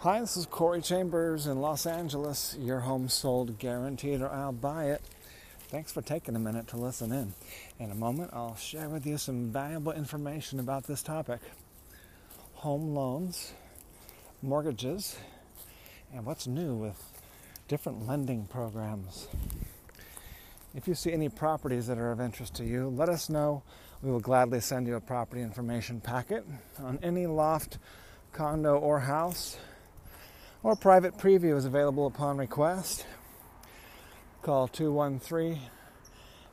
Hi, this is Corey Chambers in Los Angeles. Your home sold guaranteed or I'll buy it. Thanks for taking a minute to listen in. In a moment, I'll share with you some valuable information about this topic home loans, mortgages, and what's new with different lending programs. If you see any properties that are of interest to you, let us know. We will gladly send you a property information packet on any loft, condo, or house. Or private preview is available upon request. Call 213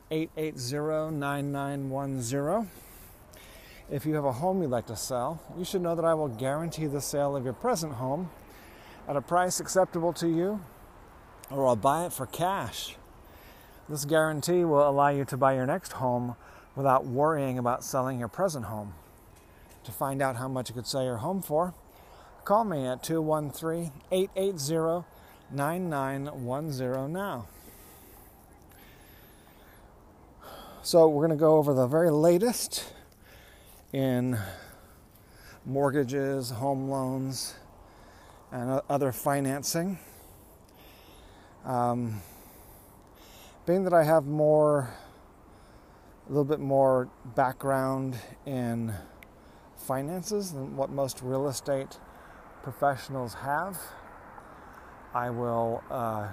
880 9910. If you have a home you'd like to sell, you should know that I will guarantee the sale of your present home at a price acceptable to you, or I'll buy it for cash. This guarantee will allow you to buy your next home without worrying about selling your present home. To find out how much you could sell your home for, call me at 213 880 9910 now. So, we're going to go over the very latest in mortgages, home loans, and other financing. Um, being that I have more, a little bit more background in finances than what most real estate professionals have, I will uh,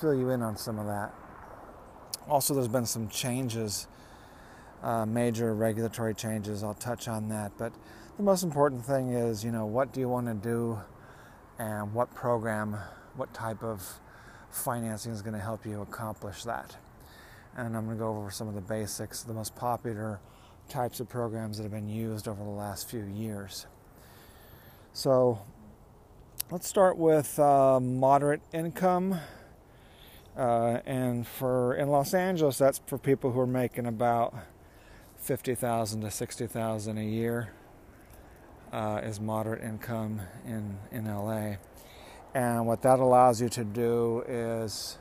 fill you in on some of that. Also, there's been some changes, uh, major regulatory changes. I'll touch on that. But the most important thing is, you know, what do you want to do and what program, what type of financing is going to help you accomplish that. And I'm going to go over some of the basics, the most popular types of programs that have been used over the last few years. So let's start with uh, moderate income. Uh, and for in Los Angeles, that's for people who are making about fifty thousand to sixty thousand a year. Uh, is moderate income in in LA. And what that allows you to do is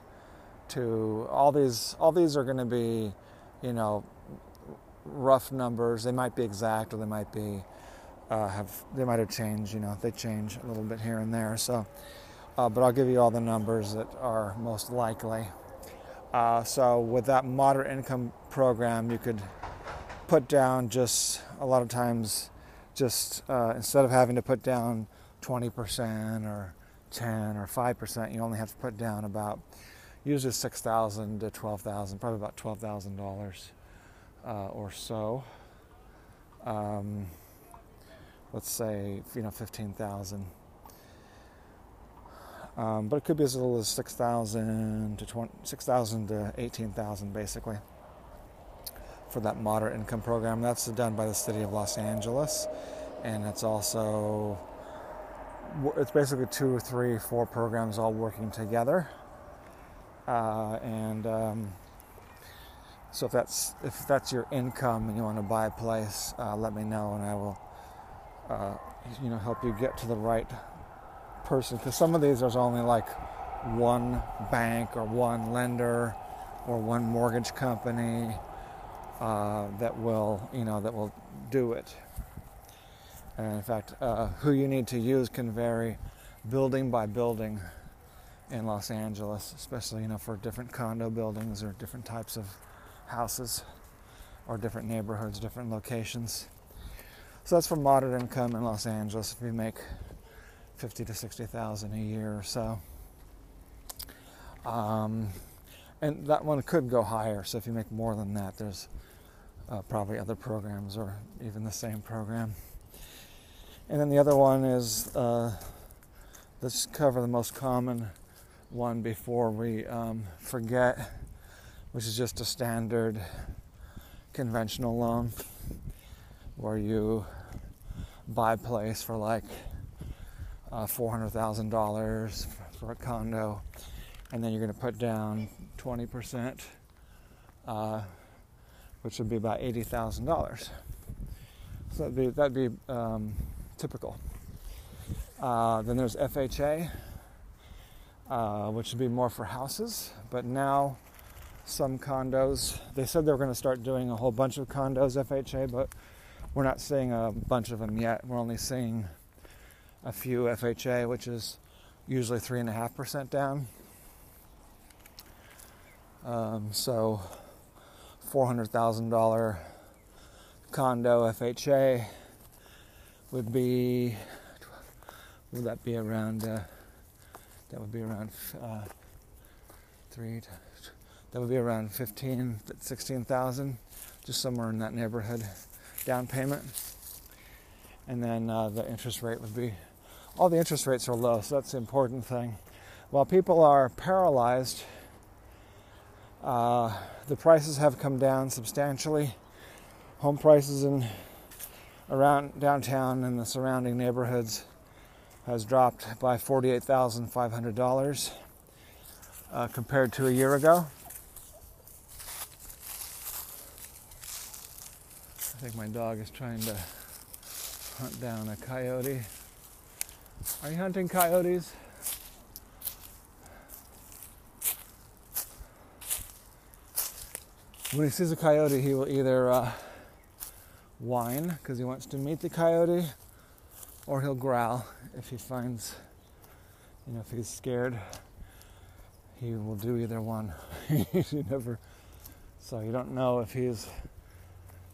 to all these all these are going to be, you know, rough numbers. They might be exact or they might be uh, have they might have changed. You know, they change a little bit here and there. So, uh, but I'll give you all the numbers that are most likely. Uh, so with that moderate income program, you could put down just a lot of times, just uh, instead of having to put down 20% or 10 or 5%, you only have to put down about usually 6,000 to 12,000, probably about $12,000 uh, or so. Um, let's say, you know, 15,000. Um, but it could be as little as 6,000 to 20, 6,000 to 18,000 basically for that moderate income program. That's done by the city of Los Angeles and it's also it's basically two or three, four programs all working together. Uh, and um, so if that's if that's your income and you want to buy a place, uh, let me know and I will, uh, you know, help you get to the right person. Because some of these there's only like one bank or one lender or one mortgage company uh, that will, you know, that will do it. And in fact, uh, who you need to use can vary building by building in Los Angeles, especially you know for different condo buildings or different types of houses or different neighborhoods, different locations. So that's for moderate income in Los Angeles. If you make fifty to sixty thousand a year or so, um, and that one could go higher. So if you make more than that, there's uh, probably other programs or even the same program. And then the other one is uh, let's cover the most common one before we um, forget, which is just a standard conventional loan where you buy a place for like uh, $400,000 for a condo, and then you're going to put down 20%, uh, which would be about $80,000. So that'd be, that'd be um, typical. Uh, then there's FHA, uh, which would be more for houses, but now some condos, they said they were going to start doing a whole bunch of condos FHA, but we're not seeing a bunch of them yet. We're only seeing a few FHA, which is usually three and a half percent down. Um, so, four hundred thousand dollar condo FHA would be would that be around uh, that would be around uh, three that would be around 15 16,000 just somewhere in that neighborhood down payment. And then uh, the interest rate would be all the interest rates are low so that's the important thing. While people are paralyzed uh, the prices have come down substantially. Home prices in around downtown and the surrounding neighborhoods has dropped by $48,500 uh, compared to a year ago. Think my dog is trying to hunt down a coyote. Are you hunting coyotes? When he sees a coyote, he will either uh, whine because he wants to meet the coyote, or he'll growl if he finds, you know, if he's scared. He will do either one. you never, so you don't know if he's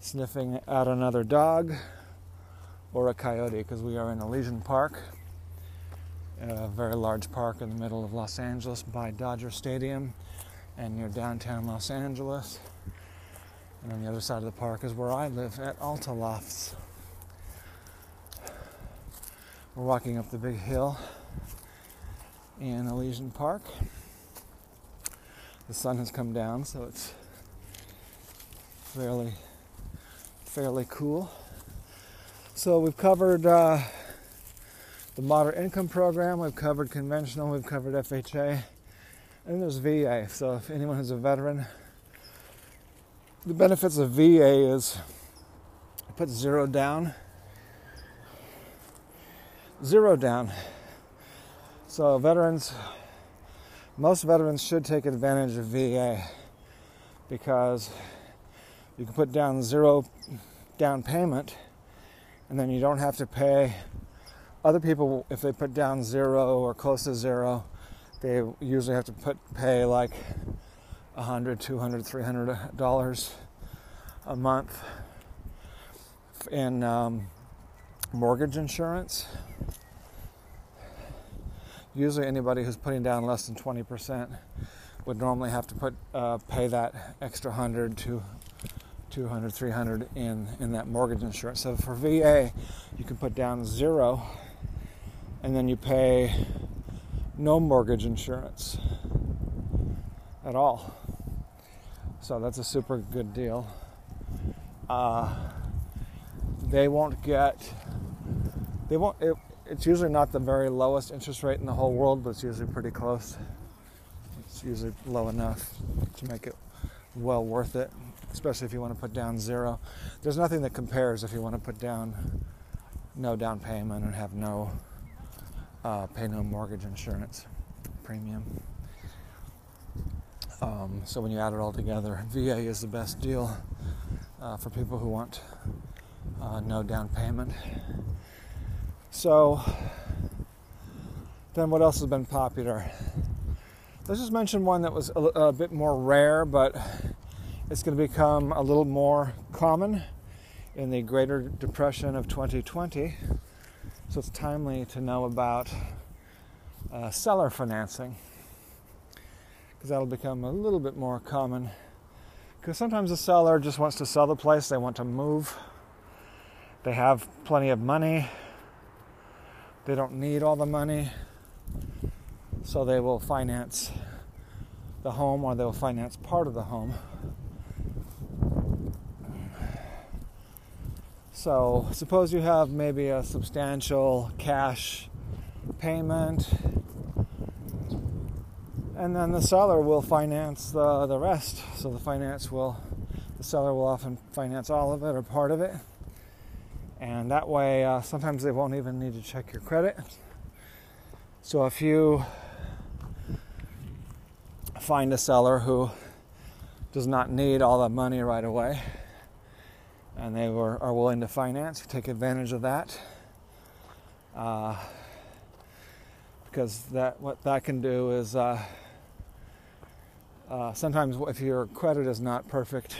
sniffing at another dog or a coyote because we are in Elysian Park, a very large park in the middle of Los Angeles by Dodger Stadium and near downtown Los Angeles. And on the other side of the park is where I live at Alta Lofts. We're walking up the big hill in Elysian Park. The sun has come down, so it's fairly fairly cool. So we've covered uh, the moderate income program, we've covered conventional, we've covered FHA, and there's VA. So if anyone who's a veteran the benefits of VA is put zero down. Zero down. So veterans, most veterans should take advantage of VA because you can put down zero down payment and then you don't have to pay other people. If they put down zero or close to zero they usually have to put pay like 100 200 300 dollars a month in um, mortgage insurance. Usually anybody who's putting down less than 20% would normally have to put uh, pay that extra 100 to 200 300 in in that mortgage insurance so for va you can put down zero and then you pay no mortgage insurance at all so that's a super good deal. Uh, they won't get, they won't, it, it's usually not the very lowest interest rate in the whole world, but it's usually pretty close. It's usually low enough to make it well worth it, especially if you want to put down zero. There's nothing that compares if you want to put down no down payment and have no, uh, pay no mortgage insurance premium. Um, so when you add it all together, VA is the best deal uh, for people who want uh, no down payment. So then, what else has been popular? Let's just mention one that was a, a bit more rare, but it's going to become a little more common in the Greater Depression of 2020. So it's timely to know about uh, seller financing because that'll become a little bit more common. Because sometimes the seller just wants to sell the place, they want to move, they have plenty of money, they don't need all the money, so they will finance the home or they'll finance part of the home. So, suppose you have maybe a substantial cash payment and then the seller will finance the, the rest. So the finance will, the seller will often finance all of it or part of it. And that way, uh, sometimes they won't even need to check your credit. So if you find a seller who does not need all the money right away and they were, are willing to finance, take advantage of that. Uh, because that what that can do is uh, uh, sometimes if your credit is not perfect,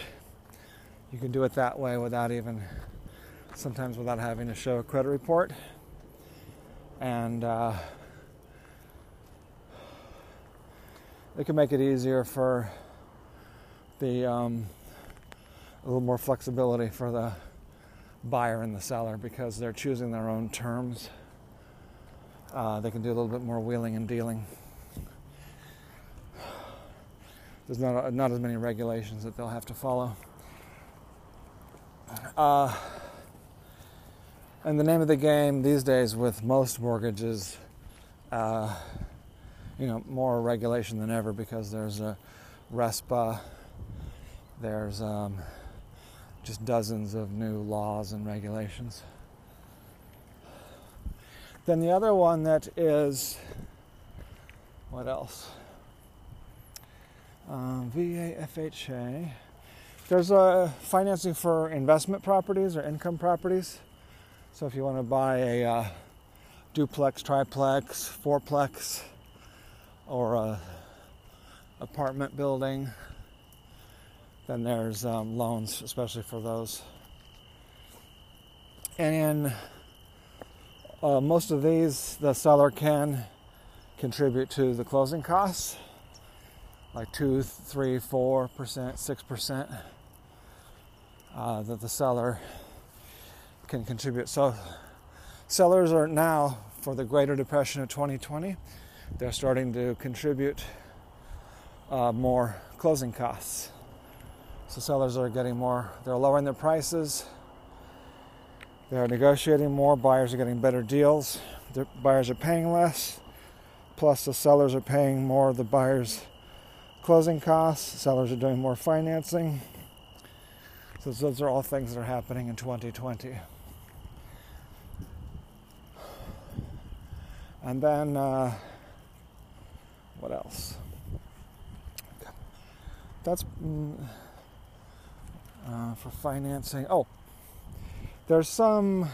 you can do it that way without even sometimes without having to show a credit report and uh, it can make it easier for the um, a little more flexibility for the buyer and the seller because they're choosing their own terms. Uh, they can do a little bit more wheeling and dealing. There's not not as many regulations that they'll have to follow. Uh, and the name of the game these days with most mortgages, uh, you know, more regulation than ever because there's a RESPA, there's um, just dozens of new laws and regulations. Then the other one that is, what else? Um, VA, FHA. There's a financing for investment properties or income properties. So if you want to buy a uh, duplex, triplex, fourplex, or a apartment building, then there's um, loans, especially for those. And in uh, most of these, the seller can contribute to the closing costs, like two, three, four percent, six percent, uh, that the seller can contribute. So, sellers are now, for the Greater Depression of 2020, they're starting to contribute uh, more closing costs. So, sellers are getting more, they're lowering their prices, they're negotiating more, buyers are getting better deals, buyers are paying less, plus, the sellers are paying more of the buyers' closing costs, sellers are doing more financing. So, those are all things that are happening in 2020. And then, uh, what else? That's mm, uh, for financing. Oh, there's some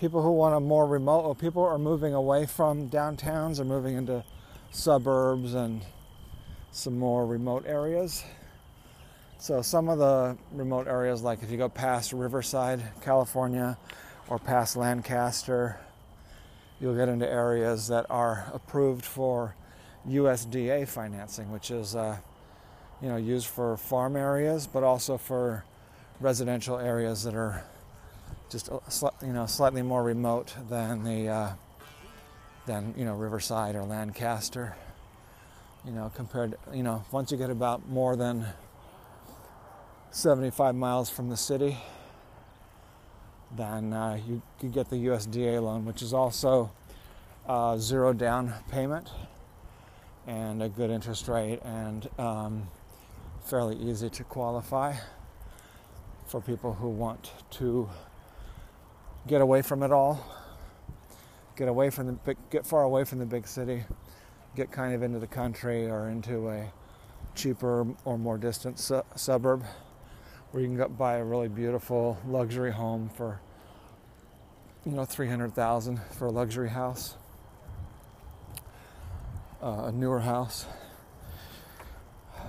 people who want a more remote. Well, people are moving away from downtowns. They're moving into suburbs and some more remote areas. So some of the remote areas, like if you go past Riverside, California, or past Lancaster, you'll get into areas that are approved for USDA financing, which is uh, you know used for farm areas, but also for residential areas that are just you know slightly more remote than the uh, than you know Riverside or Lancaster. You know, compared you know once you get about more than 75 miles from the city, then uh, you could get the USDA loan, which is also uh, zero down payment and a good interest rate and um, fairly easy to qualify for people who want to get away from it all, get away from the big, get far away from the big city, get kind of into the country or into a cheaper or more distant su- suburb where you can buy a really beautiful luxury home for you know 300,000 for a luxury house uh, a newer house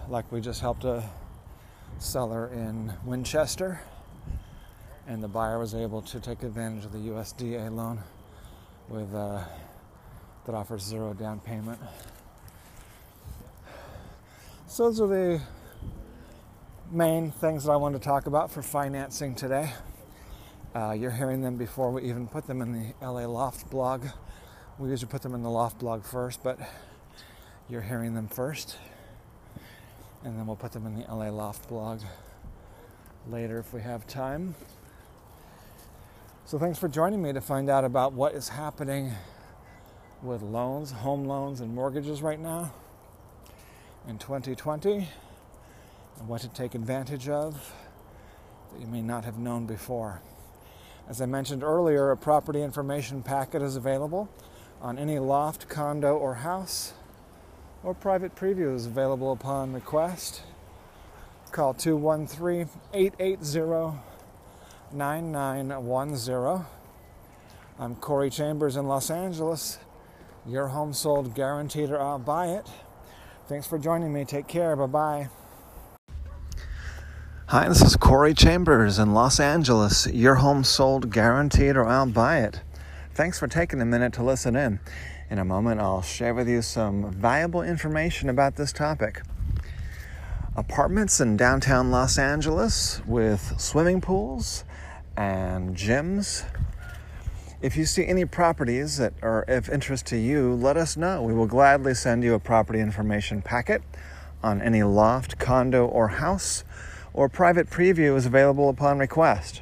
like we just helped a seller in Winchester and the buyer was able to take advantage of the USDA loan with uh, that offers zero down payment so those are the main things that I wanted to talk about for financing today. Uh, you're hearing them before we even put them in the LA Loft blog. We usually put them in the Loft blog first, but you're hearing them first. And then we'll put them in the LA Loft blog later if we have time. So, thanks for joining me to find out about what is happening with loans, home loans, and mortgages right now in 2020 and what to take advantage of that you may not have known before. As I mentioned earlier, a property information packet is available on any loft, condo, or house, or private preview is available upon request. Call 213 880 9910. I'm Corey Chambers in Los Angeles. Your home sold guaranteed or I'll buy it. Thanks for joining me. Take care. Bye bye. Hi, this is Corey Chambers in Los Angeles. Your home sold guaranteed or I'll buy it. Thanks for taking a minute to listen in. In a moment, I'll share with you some valuable information about this topic. Apartments in downtown Los Angeles with swimming pools and gyms. If you see any properties that are of interest to you, let us know. We will gladly send you a property information packet on any loft, condo, or house or private preview is available upon request.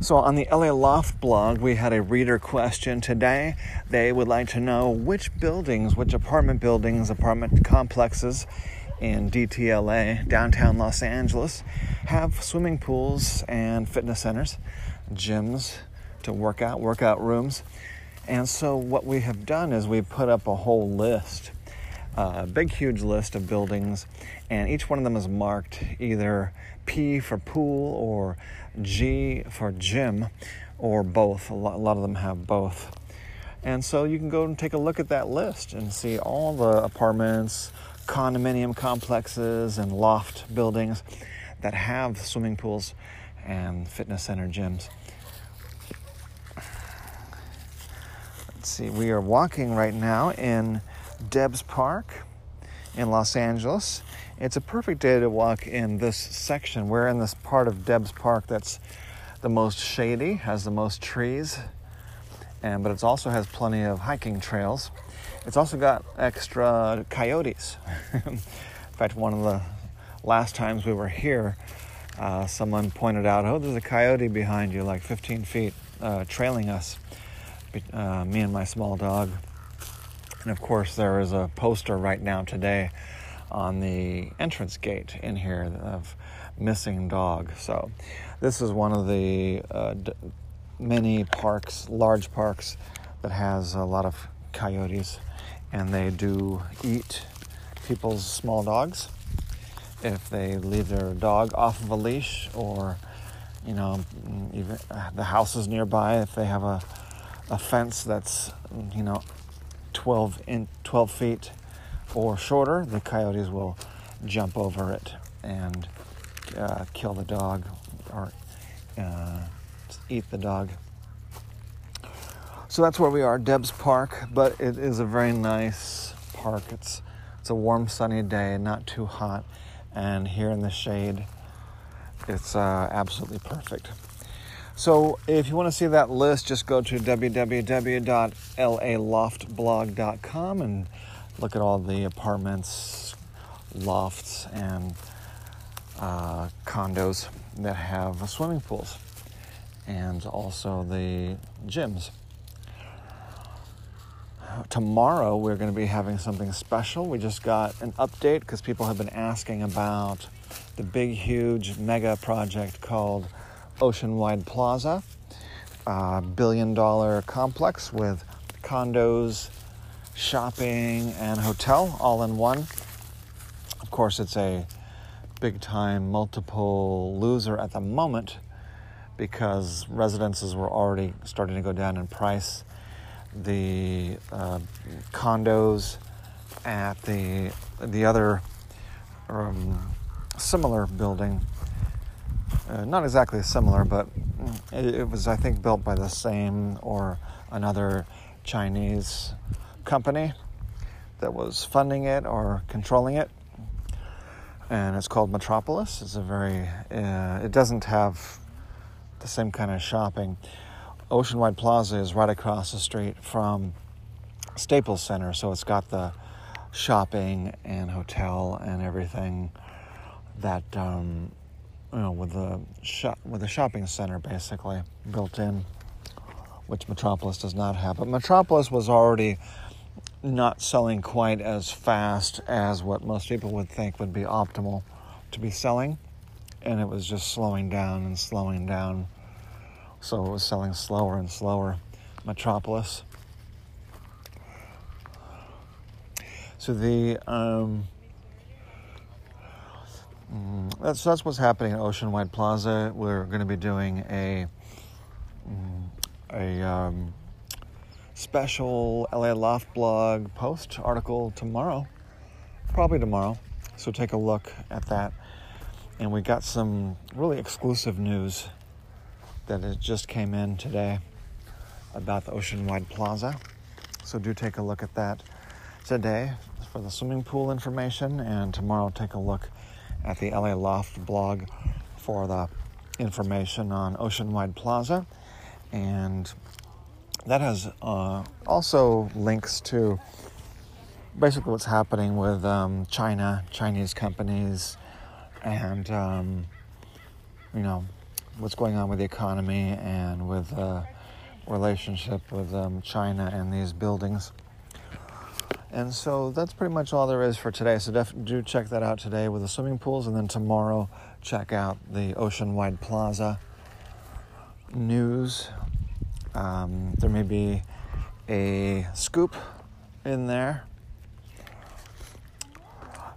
So, on the LA Loft blog, we had a reader question today. They would like to know which buildings, which apartment buildings, apartment complexes in DTLA, downtown Los Angeles, have swimming pools and fitness centers, gyms to work out, workout rooms. And so, what we have done is we put up a whole list, a big, huge list of buildings, and each one of them is marked either P for pool or G for gym or both. A lot of them have both. And so you can go and take a look at that list and see all the apartments, condominium complexes, and loft buildings that have swimming pools and fitness center gyms. Let's see, we are walking right now in Debs Park in Los Angeles. It's a perfect day to walk in this section. We're in this part of Debs Park that's the most shady, has the most trees, and but it also has plenty of hiking trails. It's also got extra coyotes. in fact, one of the last times we were here, uh, someone pointed out, "Oh, there's a coyote behind you, like 15 feet, uh, trailing us." Uh, me and my small dog. And of course, there is a poster right now today on the entrance gate in here of missing dog. So this is one of the uh, d- many parks, large parks, that has a lot of coyotes, and they do eat people's small dogs if they leave their dog off of a leash or you know even uh, the houses nearby if they have a, a fence that's you know 12 in 12 feet or shorter, the coyotes will jump over it and uh, kill the dog or uh, eat the dog. So that's where we are, Debs Park, but it is a very nice park. It's it's a warm, sunny day, not too hot, and here in the shade, it's uh, absolutely perfect. So if you want to see that list, just go to www.laloftblog.com and look at all the apartments, lofts, and uh, condos that have swimming pools and also the gyms. Tomorrow, we're going to be having something special. We just got an update because people have been asking about the big, huge mega project called Oceanwide Plaza, a billion dollar complex with condos, shopping, and hotel all in one. Of course, it's a big time multiple loser at the moment because residences were already starting to go down in price. The uh, condos at the the other um, similar building, uh, not exactly similar, but it, it was I think built by the same or another Chinese company that was funding it or controlling it. And it's called Metropolis. It's a very, uh, it doesn't have the same kind of shopping. Oceanwide Plaza is right across the street from Staples Center, so it's got the shopping and hotel and everything that um, you know with the shop with the shopping center basically built in, which Metropolis does not have. But Metropolis was already not selling quite as fast as what most people would think would be optimal to be selling. And it was just slowing down and slowing down. So it was selling slower and slower. Metropolis. So the um, that's that's what's happening at Oceanwide Plaza. We're going to be doing a mm, a um, special LA Loft blog post article tomorrow, probably tomorrow. So take a look at that. And we got some really exclusive news that it just came in today about the Oceanwide Plaza. So do take a look at that today for the swimming pool information, and tomorrow take a look at the LA Loft blog for the information on Oceanwide Plaza. And that has uh, also links to basically what's happening with um, China, Chinese companies, and um, you know what's going on with the economy and with uh, relationship with um, China and these buildings. And so that's pretty much all there is for today. So def- do check that out today with the swimming pools, and then tomorrow check out the Oceanwide Plaza news. Um, there may be a scoop in there.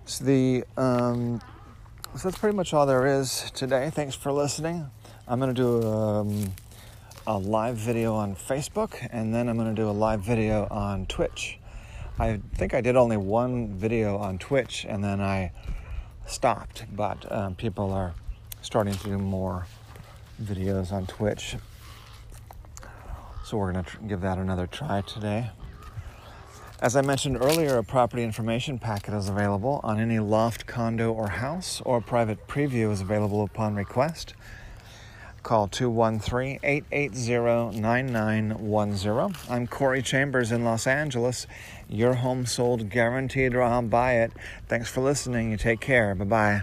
So the um, so that's pretty much all there is today. Thanks for listening. I'm going to do um, a live video on Facebook, and then I'm going to do a live video on Twitch. I think I did only one video on Twitch and then I stopped, but um, people are starting to do more videos on Twitch. So we're going to tr- give that another try today. As I mentioned earlier, a property information packet is available on any loft, condo, or house, or a private preview is available upon request. Call 213 880 9910. I'm Corey Chambers in Los Angeles. Your home sold guaranteed or I'll buy it. Thanks for listening. You take care. Bye bye.